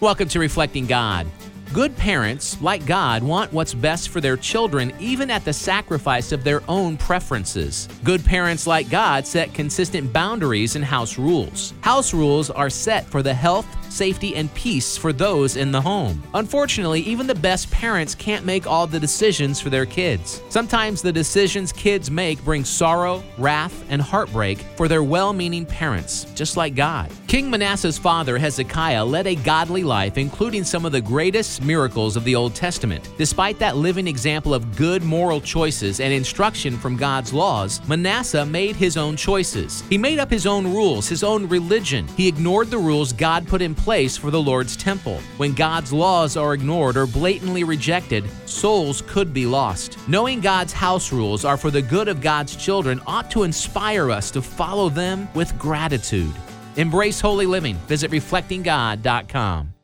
Welcome to Reflecting God. Good parents, like God, want what's best for their children even at the sacrifice of their own preferences. Good parents, like God, set consistent boundaries and house rules. House rules are set for the health, safety, and peace for those in the home. Unfortunately, even the best parents can't make all the decisions for their kids. Sometimes the decisions kids make bring sorrow, wrath, and heartbreak for their well meaning parents, just like God. King Manasseh's father, Hezekiah, led a godly life, including some of the greatest miracles of the Old Testament. Despite that living example of good moral choices and instruction from God's laws, Manasseh made his own choices. He made up his own rules, his own religion. He ignored the rules God put in place for the Lord's temple. When God's laws are ignored or blatantly rejected, souls could be lost. Knowing God's house rules are for the good of God's children ought to inspire us to follow them with gratitude. Embrace holy living. Visit reflectinggod.com.